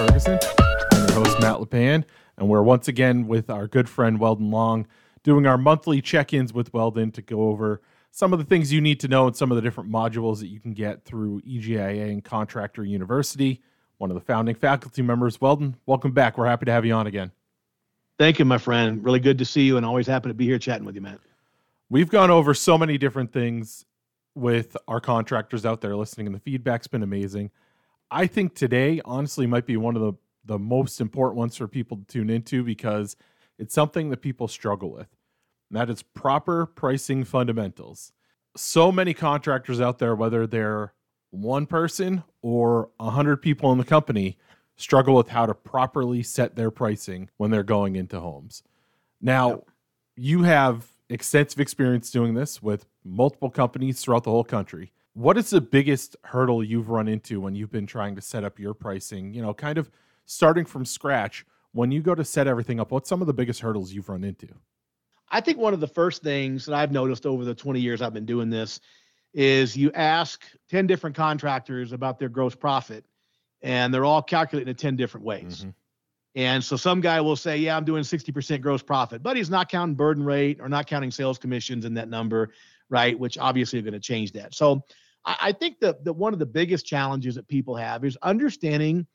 Ferguson. I'm your host, Matt LePan, and we're once again with our good friend Weldon Long doing our monthly check ins with Weldon to go over some of the things you need to know and some of the different modules that you can get through EGIA and Contractor University. One of the founding faculty members, Weldon, welcome back. We're happy to have you on again. Thank you, my friend. Really good to see you and always happy to be here chatting with you, Matt. We've gone over so many different things with our contractors out there listening, and the feedback's been amazing. I think today, honestly, might be one of the, the most important ones for people to tune into because it's something that people struggle with. And that is proper pricing fundamentals. So many contractors out there, whether they're one person or a hundred people in the company, struggle with how to properly set their pricing when they're going into homes. Now, yep. you have extensive experience doing this with multiple companies throughout the whole country. What is the biggest hurdle you've run into when you've been trying to set up your pricing? You know, kind of starting from scratch. When you go to set everything up, what's some of the biggest hurdles you've run into? I think one of the first things that I've noticed over the 20 years I've been doing this is you ask 10 different contractors about their gross profit, and they're all calculating in 10 different ways. Mm-hmm. And so some guy will say, Yeah, I'm doing 60% gross profit, but he's not counting burden rate or not counting sales commissions in that number, right? Which obviously are going to change that. So I, I think that, that one of the biggest challenges that people have is understanding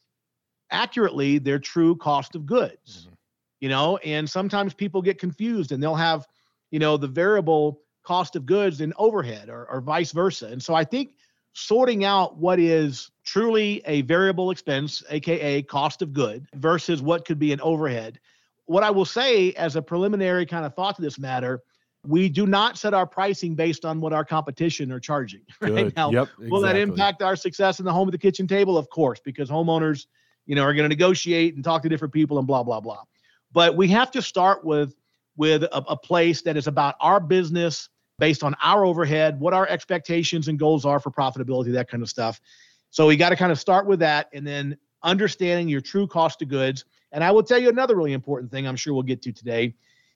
accurately their true cost of goods. Mm-hmm. You know, and sometimes people get confused and they'll have, you know, the variable cost of goods and overhead or, or vice versa. And so I think sorting out what is truly a variable expense, aka cost of good, versus what could be an overhead. What I will say as a preliminary kind of thought to this matter, we do not set our pricing based on what our competition are charging. Right Good. now, yep, exactly. will that impact our success in the home of the kitchen table? Of course, because homeowners, you know, are going to negotiate and talk to different people and blah blah blah. But we have to start with with a, a place that is about our business based on our overhead, what our expectations and goals are for profitability, that kind of stuff. So we got to kind of start with that and then understanding your true cost of goods. And I will tell you another really important thing I'm sure we'll get to today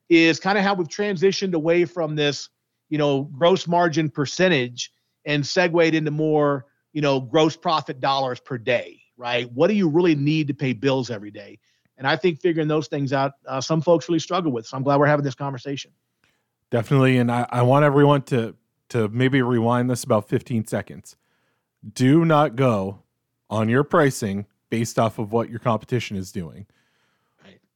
is kind of how we've transitioned away from this, you know, gross margin percentage and segued into more, you know, gross profit dollars per day, right? What do you really need to pay bills every day? And I think figuring those things out, uh, some folks really struggle with. So I'm glad we're having this conversation. Definitely. And I, I want everyone to to maybe rewind this about 15 seconds. Do not go on your pricing based off of what your competition is doing.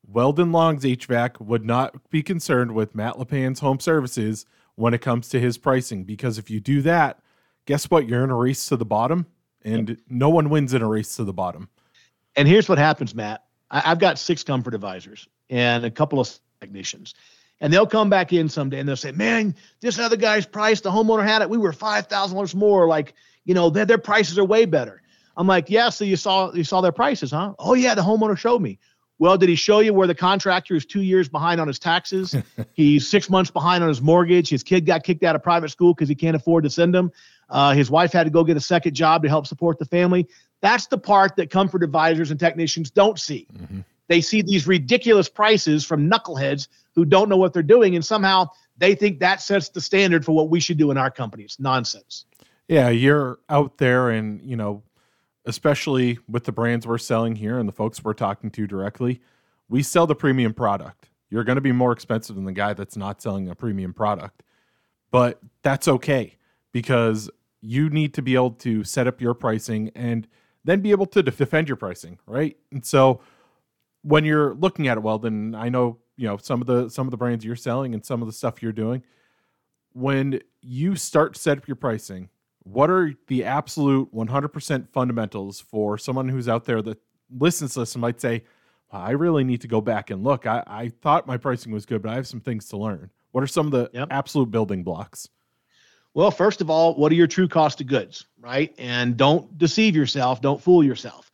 Weldon Long's HVAC would not be concerned with Matt LePan's home services when it comes to his pricing because if you do that, guess what? You're in a race to the bottom, and yep. no one wins in a race to the bottom. And here's what happens, Matt. I, have got six comfort advisors and a couple of technicians. And they'll come back in someday and they'll say, Man, this other guy's price, the homeowner had it. We were $5,000 more. Like, you know, their, their prices are way better. I'm like, Yeah, so you saw you saw their prices, huh? Oh, yeah, the homeowner showed me. Well, did he show you where the contractor is two years behind on his taxes? He's six months behind on his mortgage. His kid got kicked out of private school because he can't afford to send him. Uh, his wife had to go get a second job to help support the family. That's the part that comfort advisors and technicians don't see. Mm-hmm. They see these ridiculous prices from knuckleheads who don't know what they're doing, and somehow they think that sets the standard for what we should do in our company. It's nonsense. Yeah, you're out there, and you know, especially with the brands we're selling here and the folks we're talking to directly, we sell the premium product. You're going to be more expensive than the guy that's not selling a premium product, but that's okay because you need to be able to set up your pricing and then be able to defend your pricing, right? And so when you're looking at it, well, then I know you know some of the some of the brands you're selling and some of the stuff you're doing. When you start to set up your pricing, what are the absolute 100% fundamentals for someone who's out there that listens to this and might say, well, I really need to go back and look. I, I thought my pricing was good, but I have some things to learn. What are some of the yep. absolute building blocks? Well, first of all, what are your true cost of goods, right? And don't deceive yourself, don't fool yourself.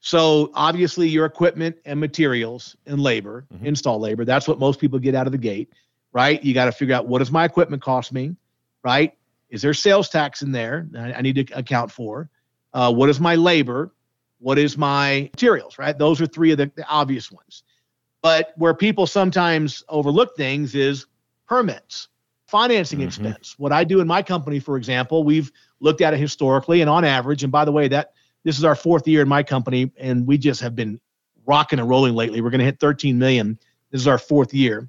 So obviously your equipment and materials and labor, mm-hmm. install labor, that's what most people get out of the gate, right? You got to figure out what does my equipment cost me, right? Is there sales tax in there I, I need to account for? Uh, what is my labor? What is my materials, right? Those are three of the, the obvious ones. But where people sometimes overlook things is permits, financing mm-hmm. expense. What I do in my company, for example, we've looked at it historically and on average, and by the way, that this is our fourth year in my company, and we just have been rocking and rolling lately. We're going to hit 13 million. This is our fourth year,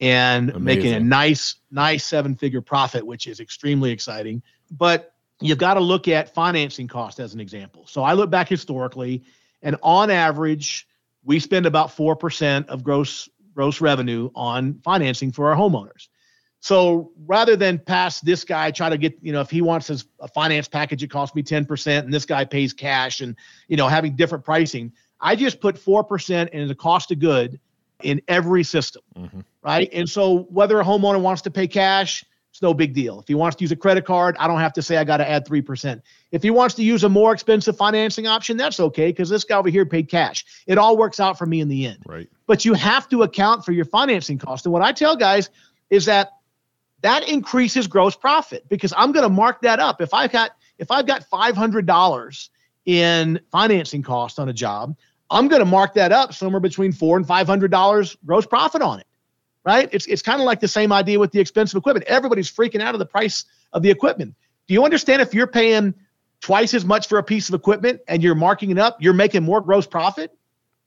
and Amazing. making a nice, nice seven-figure profit, which is extremely exciting. But you've got to look at financing cost as an example. So I look back historically, and on average, we spend about four percent of gross gross revenue on financing for our homeowners. So rather than pass this guy, try to get, you know, if he wants his, a finance package, it costs me 10%, and this guy pays cash and, you know, having different pricing, I just put 4% in the cost of good in every system, mm-hmm. right? And so whether a homeowner wants to pay cash, it's no big deal. If he wants to use a credit card, I don't have to say I got to add 3%. If he wants to use a more expensive financing option, that's okay because this guy over here paid cash. It all works out for me in the end. Right. But you have to account for your financing cost. And what I tell guys is that that increases gross profit because I'm going to mark that up. If I've got if I've got $500 in financing cost on a job, I'm going to mark that up somewhere between four and five hundred dollars gross profit on it. Right? It's it's kind of like the same idea with the expensive equipment. Everybody's freaking out of the price of the equipment. Do you understand if you're paying twice as much for a piece of equipment and you're marking it up, you're making more gross profit?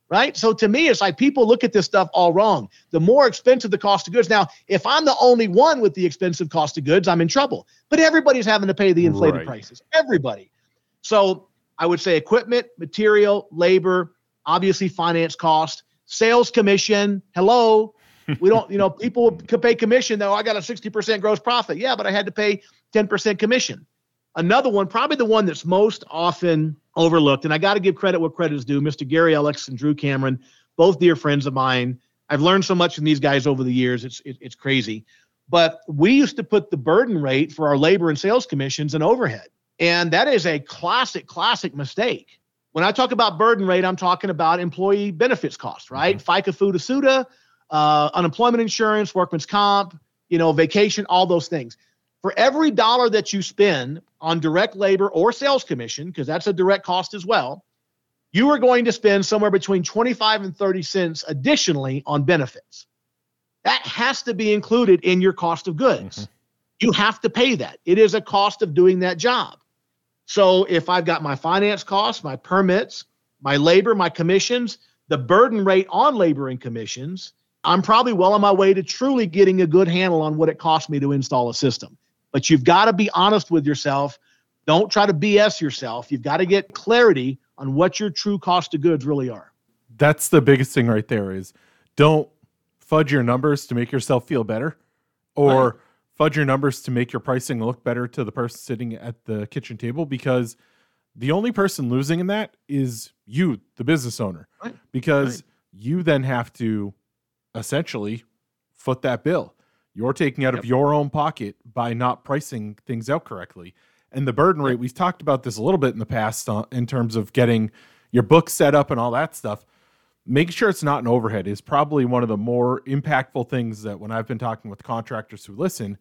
right? So to me, it's like people look at this stuff all wrong. The more expensive the cost of goods. Now, if I'm the only one with the expensive cost of goods, I'm in trouble. But everybody's having to pay the inflated right. prices. Everybody. So I would say equipment, material, labor, obviously finance cost, sales commission. Hello. We don't, you know, people could pay commission though. I got a 60% gross profit. Yeah, but I had to pay 10% commission. Another one, probably the one that's most often overlooked, and I got to give credit where credit is due. Mr. Gary Ellis and Drew Cameron, both dear friends of mine. I've learned so much from these guys over the years. It's it, it's crazy. But we used to put the burden rate for our labor and sales commissions and overhead, and that is a classic, classic mistake. When I talk about burden rate, I'm talking about employee benefits cost, right? Mm-hmm. FICA, FUTA, SUTA, uh, unemployment insurance, workman's comp, you know, vacation, all those things. For every dollar that you spend on direct labor or sales commission, because that's a direct cost as well, you are going to spend somewhere between 25 and 30 cents additionally on benefits. That has to be included in your cost of goods. Mm-hmm. You have to pay that. It is a cost of doing that job. So if I've got my finance costs, my permits, my labor, my commissions, the burden rate on labor and commissions, I'm probably well on my way to truly getting a good handle on what it costs me to install a system. But you've got to be honest with yourself. Don't try to BS yourself. You've got to get clarity on what your true cost of goods really are. That's the biggest thing right there is don't fudge your numbers to make yourself feel better or right. Fudge your numbers to make your pricing look better to the person sitting at the kitchen table because the only person losing in that is you, the business owner. Right. Because right. you then have to essentially foot that bill. You're taking out yep. of your own pocket by not pricing things out correctly. And the burden rate, we've talked about this a little bit in the past uh, in terms of getting your book set up and all that stuff. Making sure it's not an overhead is probably one of the more impactful things that when I've been talking with contractors who listen,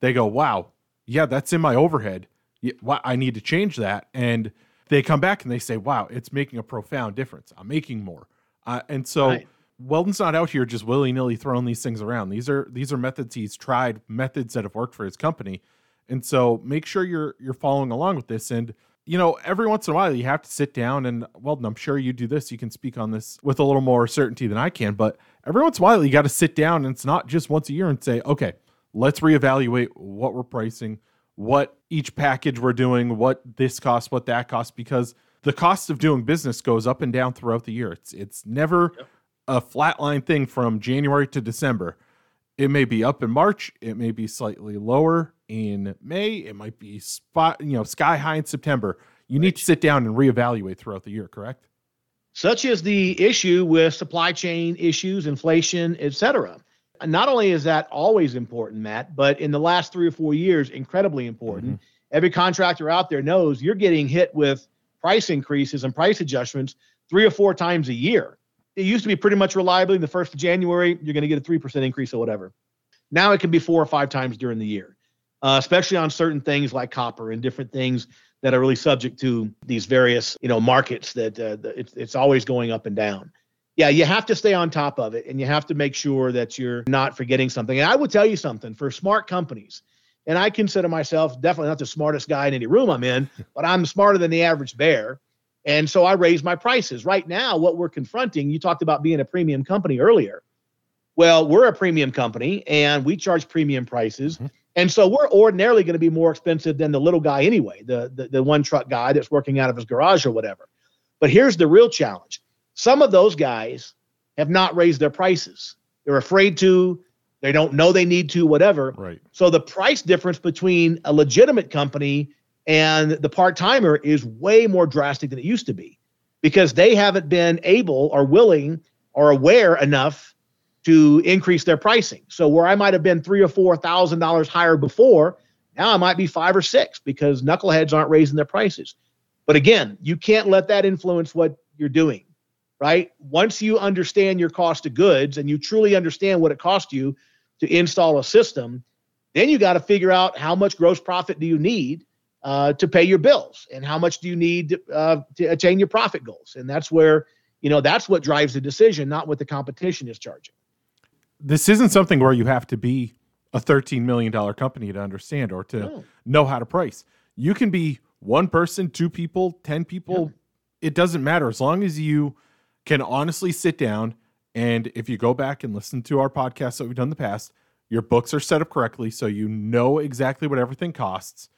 they go, wow, yeah, that's in my overhead. I need to change that. And they come back and they say, wow, it's making a profound difference. I'm making more. Uh, and so, right. Weldon's not out here just willy nilly throwing these things around. These are these are methods he's tried, methods that have worked for his company, and so make sure you're you're following along with this. And you know, every once in a while you have to sit down and Weldon, I'm sure you do this. You can speak on this with a little more certainty than I can, but every once in a while you got to sit down, and it's not just once a year and say, okay, let's reevaluate what we're pricing, what each package we're doing, what this costs, what that costs, because the cost of doing business goes up and down throughout the year. It's it's never yep a flatline thing from January to December. It may be up in March, it may be slightly lower in May, it might be spot, you know, sky high in September. You need to sit down and reevaluate throughout the year, correct? Such is the issue with supply chain issues, inflation, etc. Not only is that always important, Matt, but in the last three or four years, incredibly important. Mm-hmm. Every contractor out there knows you're getting hit with price increases and price adjustments three or four times a year it used to be pretty much reliably the first of January, you're going to get a 3% increase or whatever. Now it can be four or five times during the year, uh, especially on certain things like copper and different things that are really subject to these various, you know, markets that uh, it's, it's always going up and down. Yeah, you have to stay on top of it and you have to make sure that you're not forgetting something. And I will tell you something for smart companies, and I consider myself definitely not the smartest guy in any room I'm in, but I'm smarter than the average bear And so I raised my prices. Right now, what we're confronting, you talked about being a premium company earlier. Well, we're a premium company and we charge premium prices. Mm-hmm. And so we're ordinarily going to be more expensive than the little guy anyway, the, the, the one truck guy that's working out of his garage or whatever. But here's the real challenge. Some of those guys have not raised their prices. They're afraid to, they don't know they need to, whatever. Right. So the price difference between a legitimate company and the part timer is way more drastic than it used to be because they haven't been able or willing or aware enough to increase their pricing. So where I might have been three or four thousand dollars higher before, now I might be five or six because knuckleheads aren't raising their prices. But again, you can't let that influence what you're doing, right? Once you understand your cost of goods and you truly understand what it costs you to install a system, then you got to figure out how much gross profit do you need uh, to pay your bills and how much do you need uh, to attain your profit goals. And that's where, you know, that's what drives the decision, not what the competition is charging. This isn't something where you have to be a $13 million company to understand or to no. know how to price. You can be one person, two people, 10 people. Yeah. It doesn't matter as long as you can honestly sit down and if you go back and listen to our podcasts that we've done in the past, your books are set up correctly so you know exactly what everything costs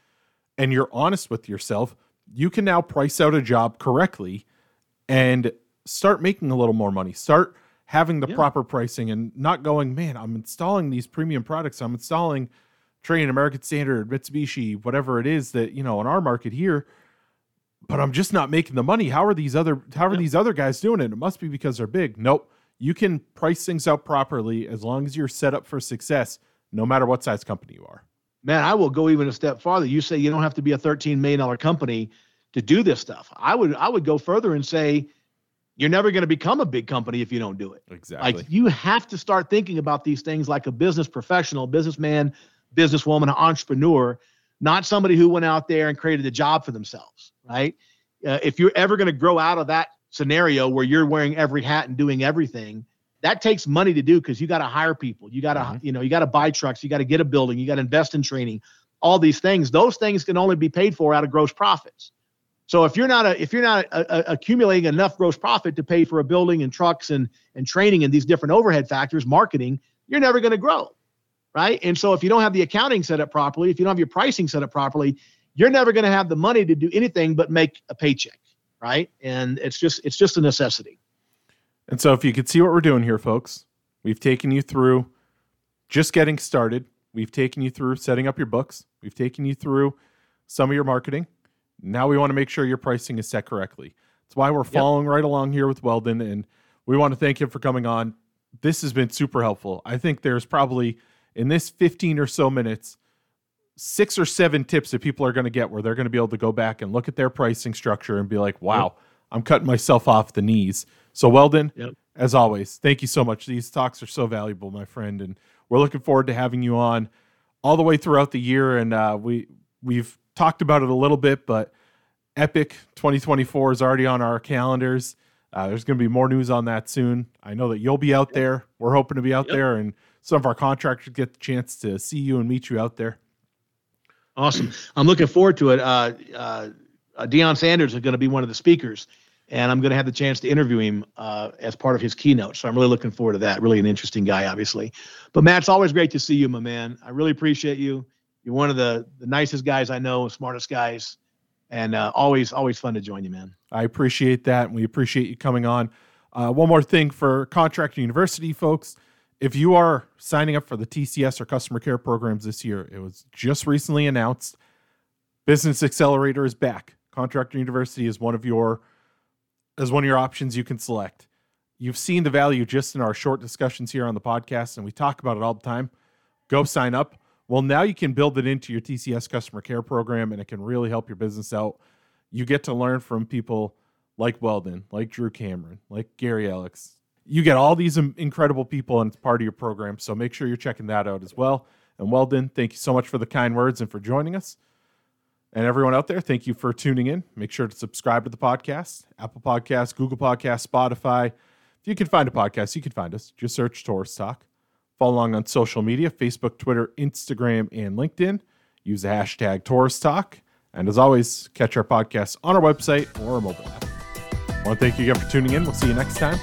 and you're honest with yourself, you can now price out a job correctly and start making a little more money. Start having the yeah. proper pricing and not going, man, I'm installing these premium products. I'm installing Trane, American Standard, Mitsubishi, whatever it is that, you know, in our market here, but I'm just not making the money. How are these other how are yeah. these other guys doing it? It must be because they're big. Nope. You can price things out properly as long as you're set up for success, no matter what size company you are. Man, I will go even a step farther. You say you don't have to be a $13 million company to do this stuff. I would I would go further and say you're never going to become a big company if you don't do it. Exactly. Like you have to start thinking about these things like a business professional, businessman, businesswoman, entrepreneur, not somebody who went out there and created a job for themselves, right? Uh, if you're ever going to grow out of that scenario where you're wearing every hat and doing everything, that takes money to do because you got to hire people, you got to mm-hmm. you know you got to buy trucks, you got to get a building, you got to invest in training, all these things. Those things can only be paid for out of gross profits. So if you're not a, if you're not a, a, accumulating enough gross profit to pay for a building and trucks and and training and these different overhead factors, marketing, you're never going to grow, right? And so if you don't have the accounting set up properly, if you don't have your pricing set up properly, you're never going to have the money to do anything but make a paycheck, right? And it's just it's just a necessity. And so if you could see what we're doing here, folks, we've taken you through just getting started. We've taken you through setting up your books. We've taken you through some of your marketing. Now we want to make sure your pricing is set correctly. That's why we're following yep. right along here with Weldon, and we want to thank him for coming on. This has been super helpful. I think there's probably in this 15 or so minutes, six or seven tips that people are going to get where they're going to be able to go back and look at their pricing structure and be like, wow, yep. I'm cutting myself off the knees so Weldon, yep. as always, thank you so much. These talks are so valuable, my friend, and we're looking forward to having you on all the way throughout the year. And uh, we we've talked about it a little bit, but Epic 2024 is already on our calendars. Uh, there's going to be more news on that soon. I know that you'll be out there. We're hoping to be out yep. there, and some of our contractors get the chance to see you and meet you out there. Awesome. I'm looking forward to it. Uh, uh, Deion Sanders is going to be one of the speakers and I'm going to have the chance to interview him uh, as part of his keynote. So I'm really looking forward to that. Really an interesting guy, obviously. But Matt, it's always great to see you, my man. I really appreciate you. You're one of the the nicest guys I know, smartest guys, and uh, always always fun to join you, man. I appreciate that, and we appreciate you coming on. Uh, one more thing for Contractor University folks. If you are signing up for the TCS or customer care programs this year, it was just recently announced Business Accelerator is back. Contractor University is one of your as one of your options you can select. You've seen the value just in our short discussions here on the podcast, and we talk about it all the time. Go sign up. Well, now you can build it into your TCS customer care program, and it can really help your business out. You get to learn from people like Weldon, like Drew Cameron, like Gary Alex. You get all these incredible people, and it's part of your program. So make sure you're checking that out as well. And Weldon, thank you so much for the kind words and for joining us. And everyone out there, thank you for tuning in. Make sure to subscribe to the podcast Apple Podcasts, Google Podcasts, Spotify. If you can find a podcast, you can find us. Just search Torrice Talk. Follow along on social media Facebook, Twitter, Instagram, and LinkedIn. Use the hashtag Torrice Talk. And as always, catch our podcast on our website or our mobile app. I want to thank you again for tuning in. We'll see you next time.